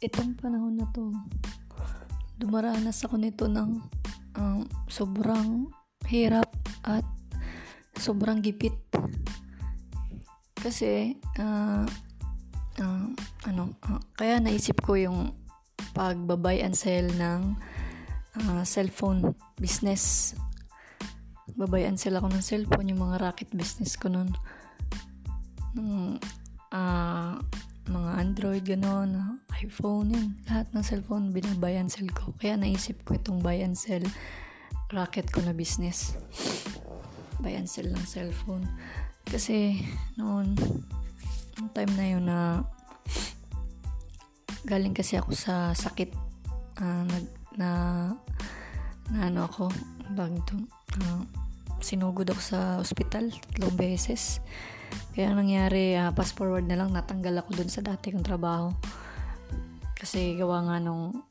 itong panahon na to, dumaranas ako nito ng um, sobrang hirap at sobrang gipit. Kasi, uh, uh, ano, uh, kaya naisip ko yung pagbabay and sell ng uh, cellphone business. Babay and sell ako ng cellphone, yung mga racket business ko nun. Nung, uh, mga Android, ganon, iPhone, yun. Lahat ng cellphone, binabay and sell ko. Kaya naisip ko itong buy and sell racket ko na business. Buy and sell ng cellphone. Kasi, noon, yung time na yun na galing kasi ako sa sakit uh, nag, na na ano ako bag to uh, sinugod ako sa ospital tatlong beses kaya nangyari, uh, fast forward na lang, natanggal ako dun sa dati kong trabaho. Kasi gawa nga nung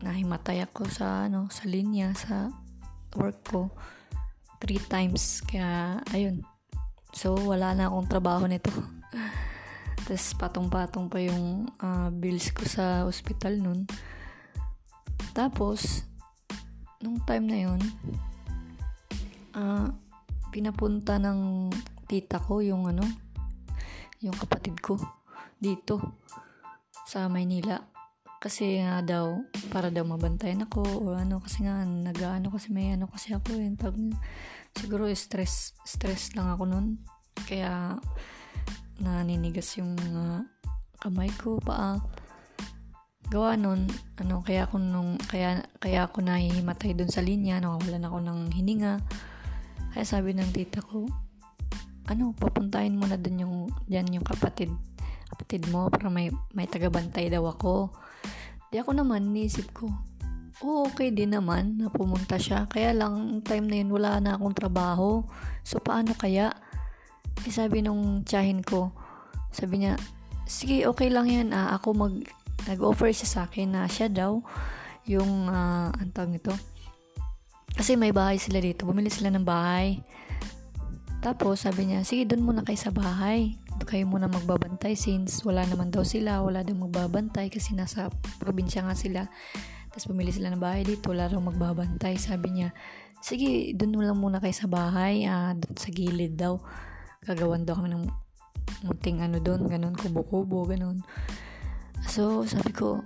nahimatay ako sa, ano, sa linya, sa work ko. Three times. Kaya, ayun. So, wala na akong trabaho nito. Tapos, patong-patong pa yung uh, bills ko sa hospital nun. Tapos, nung time na yun, uh, pinapunta ng tita ko, yung ano, yung kapatid ko dito sa Maynila. Kasi nga daw, para daw mabantayan ako o ano, kasi nga nag-ano kasi may ano kasi ako yun. Tag, siguro stress, stress lang ako nun. Kaya naninigas yung uh, kamay ko, paa. Gawa nun, ano, kaya ako nung, kaya, kaya ako nahihimatay dun sa linya, nakawalan ako ng hininga. Kaya sabi ng tita ko, ano, papuntahin mo na dun yung, dyan yung kapatid, kapatid mo para may, may tagabantay daw ako. Di ako naman, nisip ko, oh, okay din naman na pumunta siya. Kaya lang, time na yun, wala na akong trabaho. So, paano kaya? Eh, sabi nung tsahin ko, sabi niya, sige, okay lang yan. Ah, ako mag, nag-offer siya sa akin na siya daw yung, uh, ang tawag kasi may bahay sila dito. Bumili sila ng bahay. Tapos, sabi niya, sige, doon muna kayo sa bahay. Kayo muna magbabantay since wala naman daw sila. Wala daw magbabantay kasi nasa probinsya nga sila. Tapos, pumili sila ng bahay dito. Wala daw magbabantay. Sabi niya, sige, doon lang muna kayo sa bahay. Uh, sa gilid daw. Gagawan daw kami ng munting ano doon. Ganun, kubo-kubo, ganun. So, sabi ko,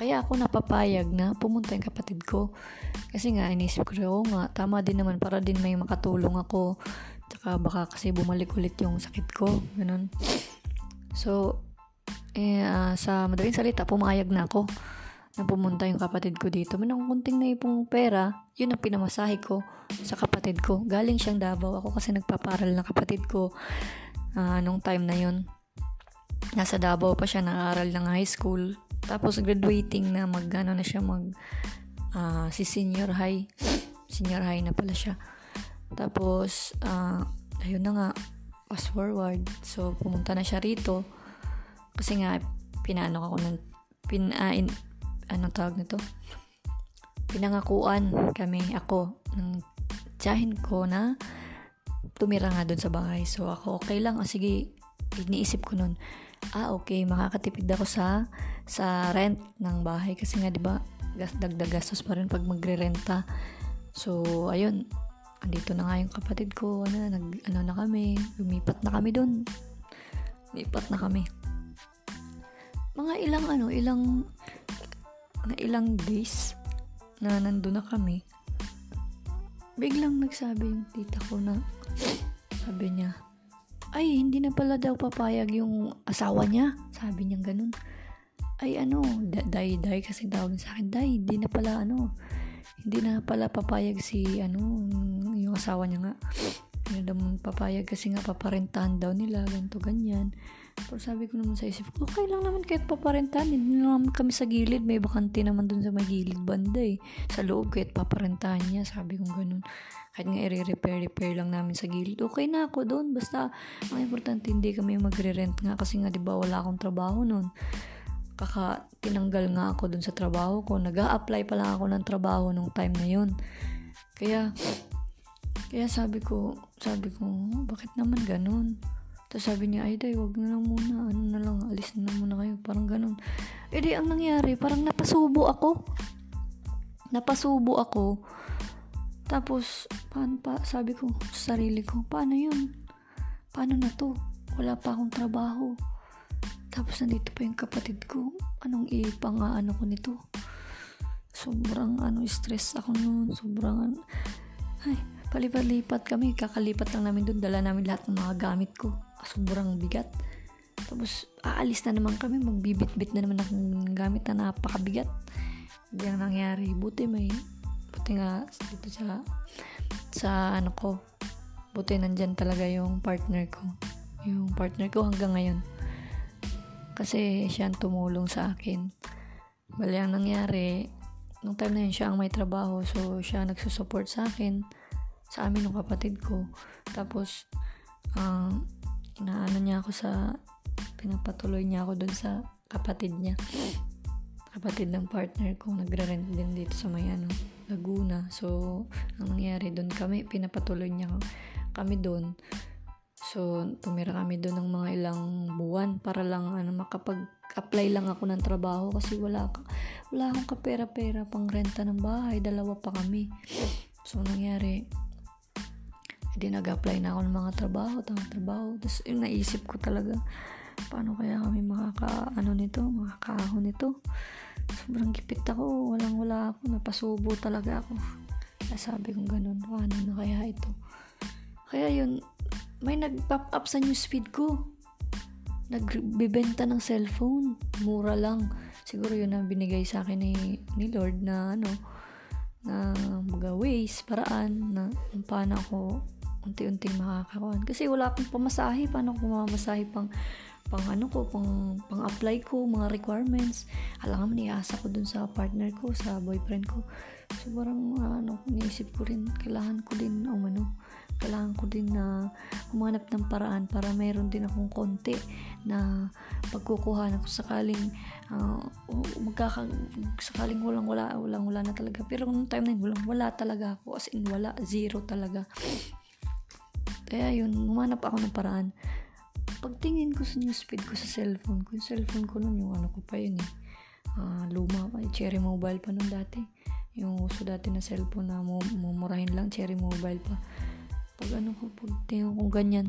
kaya ako napapayag na pumunta yung kapatid ko. Kasi nga, inisip ko, oo nga, tama din naman para din may makatulong ako Tsaka baka kasi bumalik ulit yung sakit ko. Ganun. So, eh, uh, sa madaling salita, pumayag na ako na pumunta yung kapatid ko dito. May nang kunting na ipong pera, yun ang pinamasahe ko sa kapatid ko. Galing siyang Davao. Ako kasi nagpaparal na kapatid ko uh, nung time na yun. Nasa Davao pa siya, nag-aaral ng high school. Tapos graduating na mag, ano na siya, mag, uh, si senior high. Senior high na pala siya. Tapos, uh, ayun na nga, fast forward. So, pumunta na siya rito. Kasi nga, pinaano ako ng, pin, uh, in, ano tawag nito? Pinangakuan kami, ako, ng tiyahin ko na tumira nga doon sa bahay. So, ako, okay lang. O, sige, iniisip ko nun, ah, okay, makakatipid ako sa, sa rent ng bahay. Kasi nga, di ba, dagdag gastos pa rin pag magre-renta. So, ayun, andito na nga yung kapatid ko, ano, nag, ano na kami, lumipat na kami doon. Lumipat na kami. Mga ilang, ano, ilang, mga ilang days na nandun na kami, biglang nagsabi yung tita ko na, sabi niya, ay, hindi na pala daw papayag yung asawa niya. Sabi niya ganun. Ay, ano, day, day, kasi tawag sa akin, day, hindi na pala, ano, hindi na pala papayag si ano yung asawa niya nga. Hindi naman papayag kasi nga paparentahan daw nila ganito ganyan. Pero sabi ko naman sa isip ko okay lang naman kahit paparentahan hindi naman kami sa gilid. May bakante naman dun sa may gilid banda eh. Sa loob kahit paparentahan niya sabi ko ganun. Kahit nga i-repair repair lang namin sa gilid okay na ako doon basta ang importante hindi kami magre-rent nga kasi nga di ba wala akong trabaho noon kaka tinanggal nga ako dun sa trabaho ko. nag apply pa lang ako ng trabaho nung time na yun. Kaya, kaya sabi ko, sabi ko, bakit naman ganun? Tapos sabi niya, ay day, wag na lang muna. Ano na lang, alis na lang muna kayo. Parang ganun. E di, ang nangyari, parang napasubo ako. Napasubo ako. Tapos, paano pa, sabi ko sa sarili ko, paano yun? Paano na to? Wala pa akong trabaho. Tapos, nandito pa yung kapatid ko. Anong ipang ano ko nito? Sobrang ano, stress ako noon. Sobrang ano. Ay, palipat-lipat kami. Kakalipat lang namin doon. Dala namin lahat ng mga gamit ko. Sobrang bigat. Tapos, aalis na naman kami. Magbibit-bit na naman ng gamit na napakabigat. Hindi ang nangyari. Buti may buti nga dito sa sa ano ko buti nandyan talaga yung partner ko yung partner ko hanggang ngayon kasi siya ang tumulong sa akin bali ang nangyari nung time na yun siya ang may trabaho so siya nagsusupport sa akin sa amin ng kapatid ko tapos uh, inaano niya ako sa pinapatuloy niya ako dun sa kapatid niya kapatid ng partner ko nagre-rent din dito sa may ano Laguna. So, ang nangyari doon kami, pinapatuloy niya kami doon. So, tumira kami doon ng mga ilang buwan para lang ano, makapag-apply lang ako ng trabaho kasi wala, wala akong kapera-pera pang renta ng bahay. Dalawa pa kami. So, nangyari, hindi nag-apply na ako ng mga trabaho, tama trabaho. Tapos, yung naisip ko talaga, paano kaya kami makaka, ano nito, makakaahon nito sobrang gipit ako walang wala ako napasubo talaga ako sabi kong ganun paano na kaya ito kaya yun may nag-pop up sa newsfeed ko. Nagbibenta ng cellphone. Mura lang. Siguro yun ang binigay sa akin ni, ni Lord na ano na mga ways, paraan na paano ako unti-unting makakakuan kasi wala akong pamasahe. Paano ko mamamasahe pang pang ano ko, pang, pang apply ko, mga requirements. Alam mo, niasa ko dun sa partner ko, sa boyfriend ko. So, parang, uh, ano, niisip ko rin, kailangan ko din, um, ano, kailangan ko din na humanap ng paraan para mayroon din akong konti na pagkukuha na kung sakaling uh, magkaka, sakaling walang wala, walang wala na talaga. Pero nung time na yun, walang wala talaga ako. As in, wala. Zero talaga. Kaya yun, humanap ako ng paraan pagtingin ko sa newsfeed ko sa cellphone ko, yung cellphone ko nun, yung ano ko pa yun eh, uh, luma pa, cherry mobile pa nun dati. Yung uso dati na cellphone na mumurahin lang, cherry mobile pa. Pag ano ko, pag tingin ko ganyan,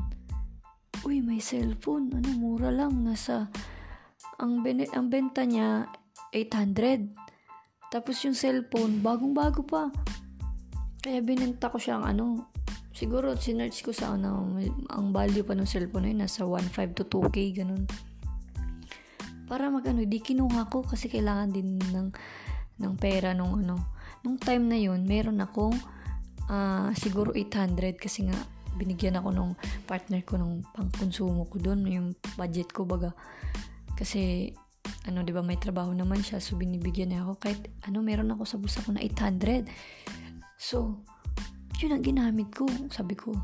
uy, may cellphone, ano, mura lang, nasa, ang, ben- ang benta niya, 800. Tapos yung cellphone, bagong-bago pa. Kaya binenta ko siyang ano, siguro sinerch ko sa ano, ang value pa ng cellphone na yun, nasa 1.5 to 2K, ganun. Para mag ano, di kinuha ko kasi kailangan din ng, ng pera nung ano. Nung time na yun, meron akong uh, siguro 800 kasi nga binigyan ako nung partner ko ng pangkonsumo ko doon, yung budget ko baga. Kasi ano, 'di ba, may trabaho naman siya, so binibigyan niya ako kahit ano, meron ako sa bulsa ko na 800. So, yun ang ginamit ko. Sabi ko,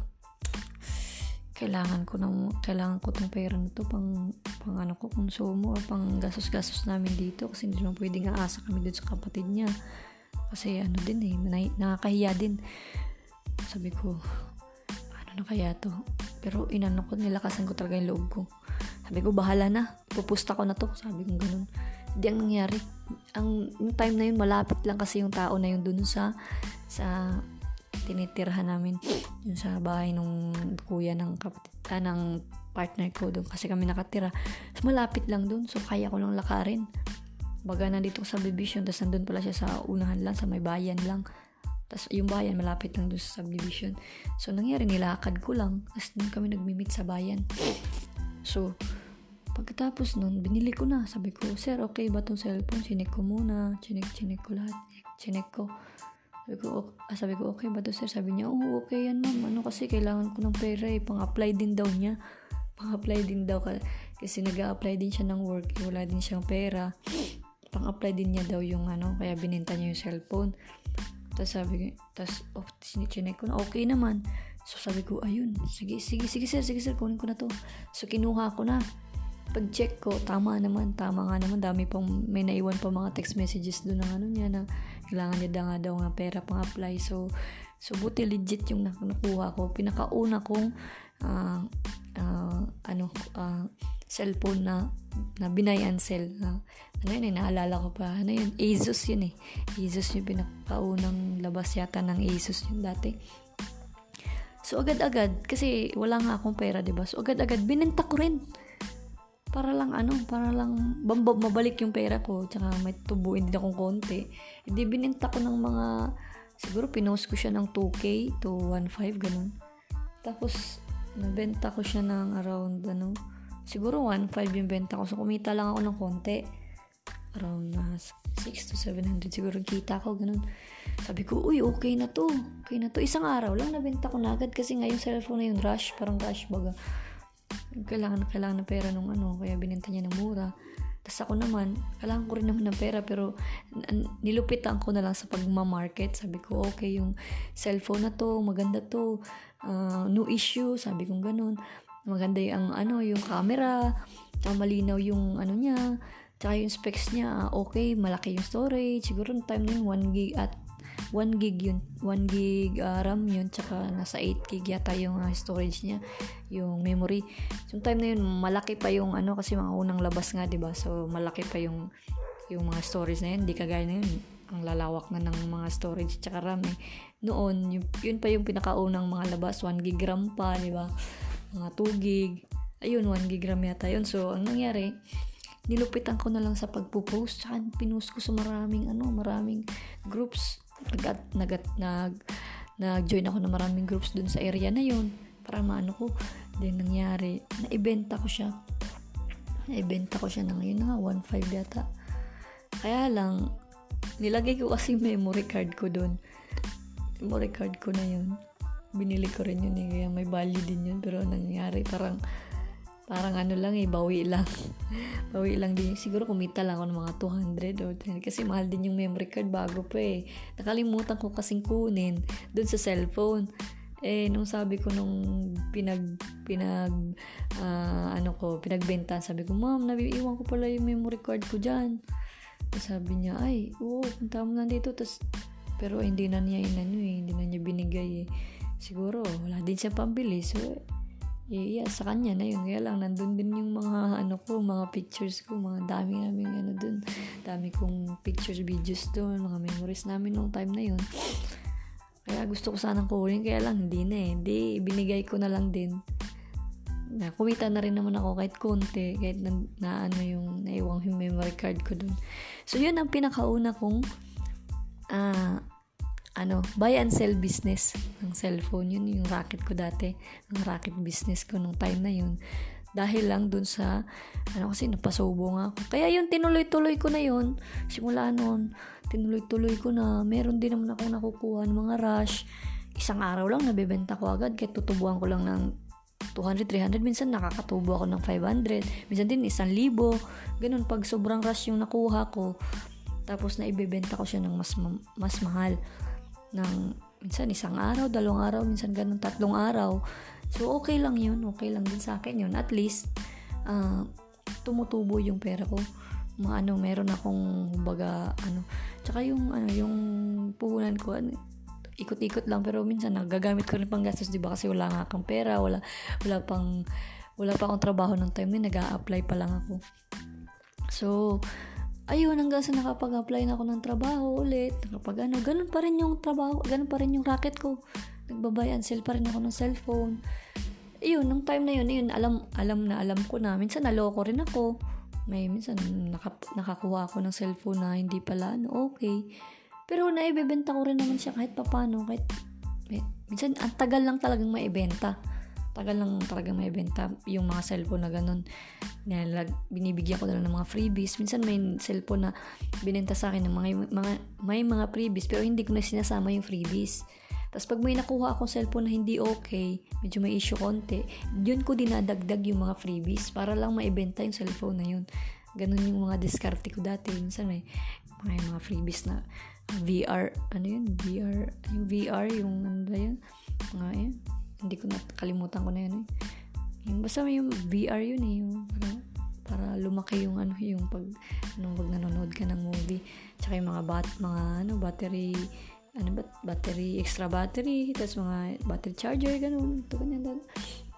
kailangan ko ng kailangan ko tong pera na to pang pang ano ko konsumo or pang gastos-gastos namin dito kasi hindi naman pwedeng aasa kami dito sa kapatid niya. Kasi ano din eh nakakahiya din. Sabi ko ano na kaya to? Pero inano ko nilakasan ko talaga yung loob ko. Sabi ko bahala na pupusta ko na to. Sabi ko ganun. Hindi ang nangyari ang yung time na yun malapit lang kasi yung tao na yun dun sa sa tinitirhan namin yun sa bahay nung kuya ng kapatid, ah, ng partner ko doon kasi kami nakatira. So, malapit lang doon. So, kaya ko lang lakarin. Baga nandito sa subdivision, tapos nandun pala siya sa unahan lang, sa may bayan lang. Tapos yung bayan, malapit lang doon sa subdivision. So, nangyari, nilakad ko lang. Tapos doon kami nagmi-meet sa bayan. So, pagkatapos nun, binili ko na. Sabi ko, sir, okay ba tong cellphone? Chinek ko muna. Chinek, chinek ko lahat. Chinek ko. Sabi ko, ah, sabi ko, okay ba to sir? Sabi niya, oh, okay yan ma'am. Ano kasi kailangan ko ng pera eh. Pang-apply din daw niya. Pang-apply din daw. Kasi nag apply din siya ng work. Eh, wala din siyang pera. Pang-apply din niya daw yung ano. Kaya bininta niya yung cellphone. Tapos sabi ko, tapos oh, chinek ko na, okay naman. So sabi ko, ayun, sige, sige, sige sir, sige sir, kunin ko na to. So kinuha ko na pag-check ko, tama naman, tama nga naman, dami pang, may naiwan pa mga text messages doon ng ano niya na kailangan niya nga daw nga pera pang apply. So, so buti legit yung nakuha ko. Pinakauna kong uh, uh, ano, uh, cellphone na, na binay and sell. Uh, ano yun eh, naalala ko pa. Ano yun? Asus yun eh. Asus yung pinakaunang labas yata ng Asus yun dati. So, agad-agad, kasi wala nga akong pera, diba? So, agad-agad, binenta ko rin. Para lang, ano, para lang, bambab, mabalik yung pera ko. Tsaka may tubuin din akong konti. Hindi, binenta ko ng mga, siguro pinost ko siya ng 2K to 1.5, ganun. Tapos, nabenta ko siya ng around, ano, siguro 1.5 yung benta ko. So, kumita lang ako ng konti around uh, 6 to 700 siguro kita ko, ganun. Sabi ko, uy, okay na to. Okay na to. Isang araw lang nabenta ko na agad kasi ngayon cellphone na yung rush, parang rush baga. Kailangan, kailangan ng pera nung ano, kaya binenta niya ng mura. Tapos ako naman, kailangan ko rin naman ng pera pero nilupitan ko na lang sa pagma-market. Sabi ko, okay, yung cellphone na to, maganda to, uh, no issue, sabi ko ganun. Maganda yung ano, yung camera, malinaw yung ano niya, Tsaka yung specs niya, okay, malaki yung storage. Siguro time na yung 1 gig at 1 gig yun, 1 gig uh, RAM yun, tsaka nasa 8 gig yata yung uh, storage niya, yung memory. So, time na yun, malaki pa yung ano, kasi mga unang labas nga, ba diba? So, malaki pa yung, yung mga storage na yun, hindi kagaya na yun, ang lalawak na ng mga storage tsaka RAM eh. Noon, yun, yun pa yung pinakaunang mga labas, 1 gig RAM pa, di ba? Mga 2 gig. Ayun, 1 gig RAM yata yun. So, ang nangyari, nilupitan ko na lang sa pagpo-post tsaka pinost ko sa maraming ano maraming groups nag nag nag nag-join ako ng maraming groups dun sa area na yon para maano ko then nangyari na-ibenta ko siya. Na-ibenta ko siya ng yun nga 1.5 yata. Kaya lang nilagay ko kasi memory card ko dun. Memory card ko na yun. Binili ko rin yun eh kaya may value din yun. Pero nangyari parang parang ano lang eh, bawi lang. bawi lang din. Siguro kumita lang ako ng mga 200 or 10. Kasi mahal din yung memory card bago pa eh. Nakalimutan ko kasing kunin dun sa cellphone. Eh, nung sabi ko nung pinag, pinag, uh, ano ko, pinagbenta, sabi ko, ma'am, nabiiwan ko pala yung memory card ko dyan. Sabi niya, ay, oo, punta mo na dito. Tapos, pero hindi na niya inano eh, hindi na niya binigay eh. Siguro, wala din siya pambili. So, yeah, sa kanya na yun. Kaya lang, nandun din yung mga, ano ko, mga pictures ko, mga dami namin, ano dun. Dami kong pictures, videos doon, mga memories namin nung time na yun. Kaya gusto ko sanang kunin, kaya lang, hindi na eh. Hindi, binigay ko na lang din. Na, kumita na rin naman ako kahit konti, kahit na, na ano yung, naiwang yung memory card ko dun. So, yun ang pinakauna kong, ah, uh, ano, buy and sell business ng cellphone. Yun yung racket ko dati. Ang racket business ko nung time na yun. Dahil lang dun sa, ano kasi napasubo nga ako. Kaya yun, tinuloy-tuloy ko na yun. Simula noon, tinuloy-tuloy ko na. Meron din naman ako nakukuha ng mga rush. Isang araw lang, nabibenta ko agad. Kaya tutubuan ko lang ng 200, 300. Minsan nakakatubo ako ng 500. Minsan din, 1,000. Ganun, pag sobrang rush yung nakuha ko, tapos na ibebenta ko siya ng mas, mas mahal ng minsan isang araw, dalawang araw, minsan ganun tatlong araw. So, okay lang yun. Okay lang din sa akin yun. At least, uh, tumutubo yung pera ko. Mga ano, meron akong, baga, ano, tsaka yung, ano, yung puhunan ko, ano, ikot-ikot lang, pero minsan nagagamit ko rin pang gastos, di ba? Kasi wala nga akong pera, wala, wala pang, wala pa akong trabaho ng time na nag apply pa lang ako. So, ayun, hanggang sa nakapag-apply na ako ng trabaho ulit, nakapag ano, ganun pa rin yung trabaho, ganun pa rin yung racket ko. Nagbabay and sell pa rin ako ng cellphone. Ayun, nung time na yun, ayun, alam, alam na alam ko na. Minsan naloko rin ako. May minsan naka, nakakuha ako ng cellphone na hindi pala ano, okay. Pero naibebenta ko rin naman siya kahit papano, kahit may, minsan ang tagal lang talagang maibenta tagal lang talaga may benta yung mga cellphone na ganun. Nilag, binibigyan ko na lang ng mga freebies. Minsan may cellphone na binenta sa akin ng mga, mga, may mga freebies pero hindi ko na sinasama yung freebies. Tapos pag may nakuha akong cellphone na hindi okay, medyo may issue konti, yun ko dinadagdag yung mga freebies para lang maibenta yung cellphone na yun. Ganun yung mga diskarte ko dati. Minsan may, may mga freebies na VR, ano yun? VR, yung VR, yung ano yun? Mga yun hindi ko nakalimutan ko na yun eh. Yung, basta yung VR yun eh. Yung, para, para lumaki yung ano yung pag nung pag nanonood ka ng movie tsaka yung mga bat mga ano battery ano ba battery extra battery tapos mga battery charger ganun ito ganyan doon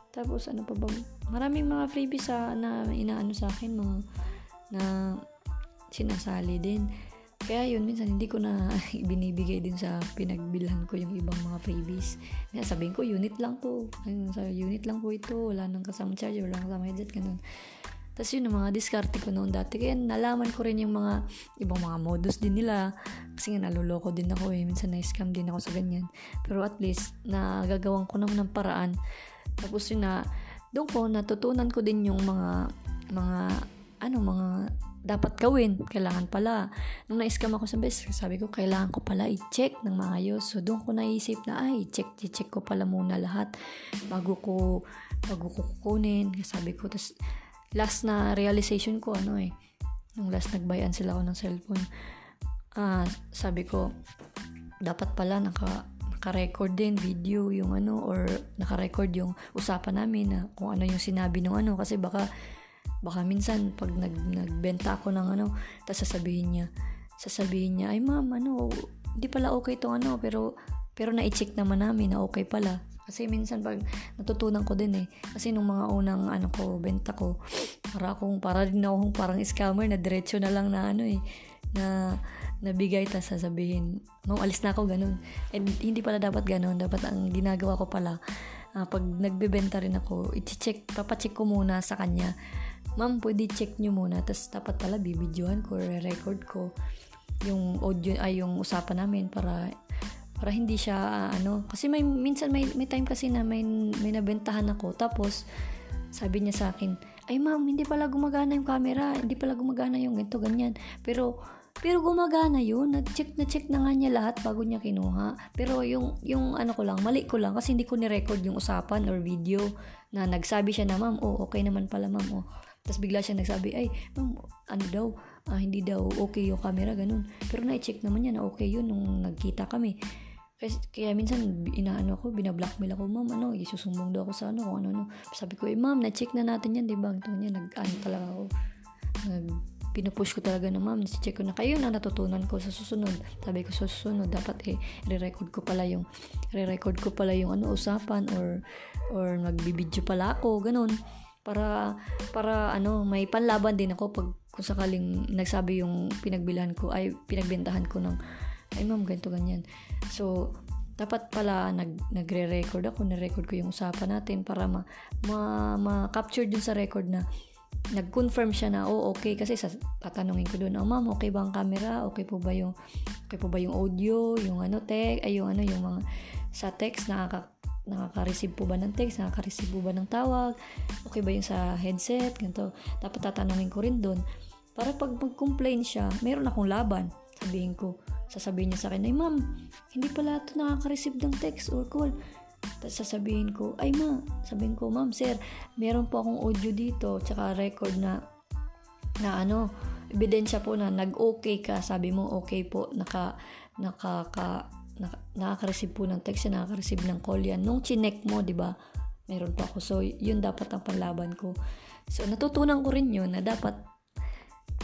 Tapos ano pa ba? Maraming mga freebies sa, na inaano sa akin, mga na sinasali din. Kaya yun, minsan hindi ko na binibigay din sa pinagbilhan ko yung ibang mga freebies. Kaya sabihin ko, unit lang to. Ayun, sa unit lang po ito. Wala nang kasama charger, wala nang kasama headset, ganun. Tapos yun, mga diskarte ko noon dati. Kaya nalaman ko rin yung mga ibang mga modus din nila. Kasi nga naluloko din ako eh. Minsan na-scam din ako sa ganyan. Pero at least, nagagawan ko naman ng paraan. Tapos yun na, doon ko natutunan ko din yung mga mga ano mga dapat gawin. Kailangan pala. Nung na-scam ako sa best, sabi ko, kailangan ko pala i-check ng maayos. So, doon ko naisip na, ay, check, check ko pala muna lahat bago ko, bago ko kukunin. Sabi ko, tas, last na realization ko ano eh nung last nagbayan sila ako ng cellphone ah sabi ko dapat pala naka naka-record din video yung ano or naka-record yung usapan namin na kung ano yung sinabi ng ano kasi baka baka minsan pag nag, nagbenta ako ng ano tapos sasabihin niya sasabihin niya ay ma'am ano hindi pala okay tong ano pero pero na-check naman namin na okay pala kasi minsan pag natutunan ko din eh. Kasi nung mga unang ano ko, benta ko, para akong, para din ako parang scammer na diretso na lang na ano eh, na nabigay ta sasabihin, ma'am alis na ako ganun. And hindi pala dapat ganun. Dapat ang ginagawa ko pala, uh, pag nagbebenta rin ako, i-check, papacheck ko muna sa kanya. Ma'am, pwede check nyo muna. Tapos dapat pala bibidyohan ko, re-record ko yung audio ay yung usapan namin para para hindi siya uh, ano. Kasi may minsan may may time kasi na may may nabentahan ako tapos sabi niya sa akin ay ma'am hindi pala gumagana yung camera hindi pala gumagana yung ganito ganyan. Pero pero gumagana yun nag-check na check na nga niya lahat bago niya kinuha. Pero yung yung ano ko lang mali ko lang kasi hindi ko ni-record yung usapan or video na nagsabi siya na ma'am oh okay naman pala ma'am oh tapos bigla siya nagsabi ay ma'am ano daw ah, hindi daw okay yung camera ganun pero na-check naman niya na okay yun nung nagkita kami kasi, kaya minsan, inaano ko, binablockmail ako, ma'am, ano, isusumbong daw ako sa ano, kung ano, ano. Sabi ko, eh, ma'am, na-check na natin yan, di ba? Ito niya, nag-ano talaga ako. Nag, pinupush ko talaga na, ma'am, check ko na kayo na natutunan ko sa susunod. Sabi ko, sa susunod, dapat eh, re-record ko pala yung, re-record ko pala yung ano, usapan, or, or nagbibideo pala ako, ganun. Para, para, ano, may panlaban din ako pag, kung sakaling nagsabi yung pinagbilahan ko, ay, pinagbentahan ko ng, ay ma'am, ganito, ganyan. So, dapat pala nag, nagre-record ako, na-record ko yung usapan natin para ma, ma, ma-capture dun sa record na nag-confirm siya na, oh, okay, kasi sa, tatanungin ko doon, oh, ma'am, okay ba ang camera? Okay po ba yung, okay po ba yung audio, yung ano, tech, ay, yung ano, yung mga, sa text, nakaka, nakaka-receive po ba ng text, nakaka-receive po ba ng tawag, okay ba yung sa headset, ganito. Dapat tatanungin ko rin doon. Para pag mag-complain siya, meron akong laban. Sabihin ko, sasabihin niya sa akin, ay ma'am, hindi pala ito nakaka-receive ng text or call. Tapos sasabihin ko, ay ma, sabihin ko, ma'am, sir, meron po akong audio dito, tsaka record na, na ano, ebidensya po na nag-okay ka, sabi mo, okay po, naka, nakaka, naka, nakaka-receive po ng text, nakaka-receive ng call yan. Nung chinek mo, di ba, meron pa ako. So, yun dapat ang panlaban ko. So, natutunan ko rin yun na dapat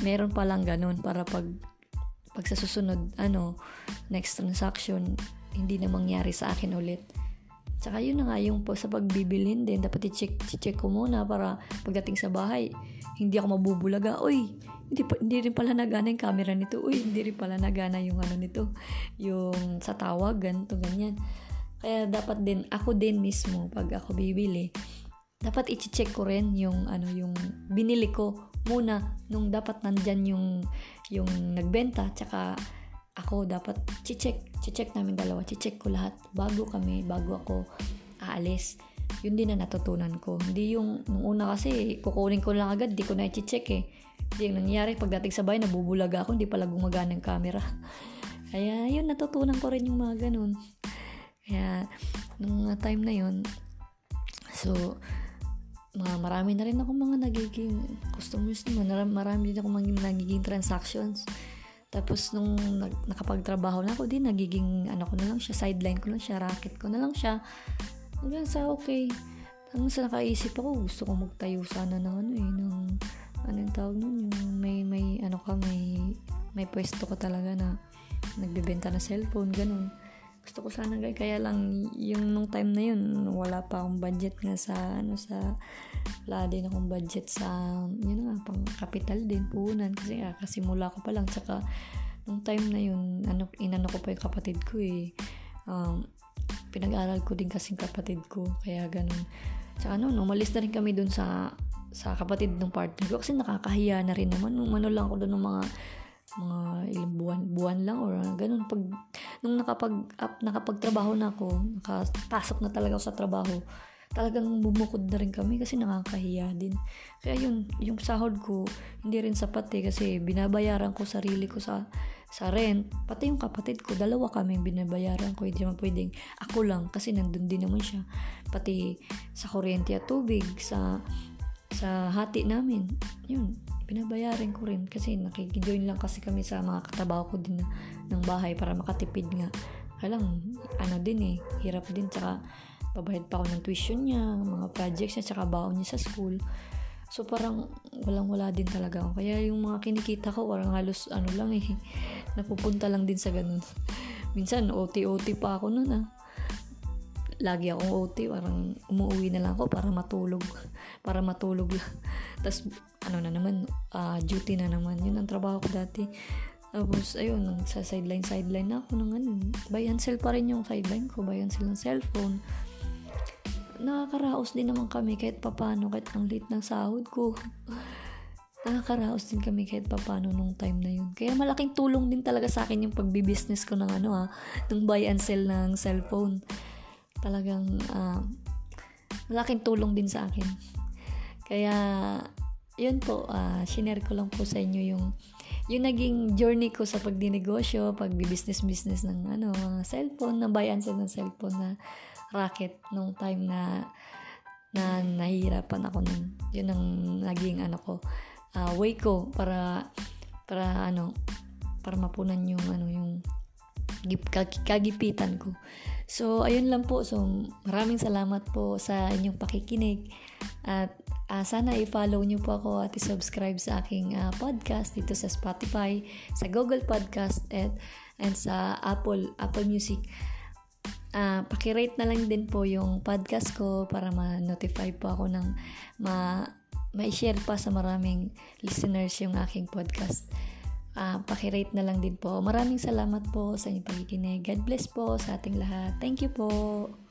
meron pa lang ganun para pag pag sa susunod, ano, next transaction, hindi na mangyari sa akin ulit. Tsaka yun na nga yung po sa pagbibilhin din, dapat i-check, i-check ko muna para pagdating sa bahay, hindi ako mabubulaga. Uy, hindi, pa, hindi rin pala nagana yung camera nito. Uy, hindi rin pala nagana yung ano nito, yung sa tawag, ganito, ganyan. Kaya dapat din, ako din mismo, pag ako bibili, dapat i-check ko rin yung ano yung binili ko muna nung dapat nandyan yung yung nagbenta tsaka ako dapat check check namin dalawa check ko lahat bago kami bago ako aalis yun din na natutunan ko hindi yung nung una kasi kukunin ko lang agad di ko na i-check eh hindi yung nangyari pagdating sa bahay nabubulaga ako hindi pala gumagana ng camera kaya yun natutunan ko rin yung mga ganun kaya nung time na yun so mga marami na rin ako mga nagiging customers naman. Marami din ako mga nagiging transactions. Tapos nung nakapagtrabaho na ako din, nagiging ano ko na lang siya, sideline ko lang siya, racket ko na lang siya. Hanggang sa okay. Hanggang sa nakaisip ako, gusto ko magtayo sana ng ano eh, ng ano yung tawag nun, yung may, may ano ka, may, may pwesto ka talaga na nagbebenta na cellphone, ganun. gusto ko sana kaya lang yung nung time na yun wala pa akong budget nga sa ano sa wala din akong budget sa yun nga pang capital din puhunan kasi ah, kasimula ko pa lang tsaka nung time na yun ano inano ko pa yung kapatid ko eh um, pinag-aral ko din kasi kapatid ko kaya ganun tsaka ano umalis na rin kami dun sa sa kapatid ng partner ko kasi nakakahiya na rin naman nung ano lang ako doon ng mga mga ilang buwan, buwan lang or ganun. Pag, nung nakapag, up, nakapagtrabaho na ako, nakapasok na talaga ako sa trabaho, talagang bumukod na rin kami kasi nakakahiya din. Kaya yun, yung sahod ko, hindi rin sapat eh kasi binabayaran ko sarili ko sa sa rent, pati yung kapatid ko, dalawa kami binabayaran ko, hindi naman pwedeng ako lang kasi nandun din naman siya. Pati sa kuryente at tubig, sa sa hati namin, yun, binabayaran ko rin kasi nakikijoin lang kasi kami sa mga katrabaho ko din na, ng bahay para makatipid nga. Kaya lang, ano din eh, hirap din. Tsaka, pabayad pa ako ng tuition niya, mga projects niya, tsaka baon niya sa school. So, parang walang-wala din talaga ako. Kaya yung mga kinikita ko, parang halos ano lang eh, napupunta lang din sa ganun. Minsan, OT-OT pa ako nun ah lagi akong OT, parang umuwi na lang ako para matulog. Para matulog lang. Tapos, ano na naman, uh, duty na naman. Yun ang trabaho ko dati. Tapos, ayun, sa sideline, sideline na ako ng ano. Buy and sell pa rin yung sideline ko. Buy and sell ng cellphone. Nakakaraos din naman kami kahit papano, kahit ang late ng sahod ko. Nakakaraos din kami kahit papano nung time na yun. Kaya malaking tulong din talaga sa akin yung pagbi-business ko ng ano ha, ng buy and sell ng cellphone talagang uh, malaking tulong din sa akin. Kaya, yun po, uh, shinare ko lang po sa inyo yung yung naging journey ko sa pagdinegosyo, pagbi-business-business ng ano, mga cellphone, na buy and sell ng cellphone na racket nung time na na nahihirapan ako nun. Yun ang naging ano ko, uh, way ko para para ano, para mapunan yung ano yung kagipitan ko. So, ayun lang po. So, maraming salamat po sa inyong pakikinig. At uh, sana i-follow nyo po ako at i-subscribe sa aking uh, podcast dito sa Spotify, sa Google Podcast, at, and sa Apple, Apple Music. Uh, pakirate na lang din po yung podcast ko para ma-notify po ako ng ma- ma-share pa sa maraming listeners yung aking podcast uh, pakirate na lang din po. Maraming salamat po sa inyong pagkikinig. God bless po sa ating lahat. Thank you po.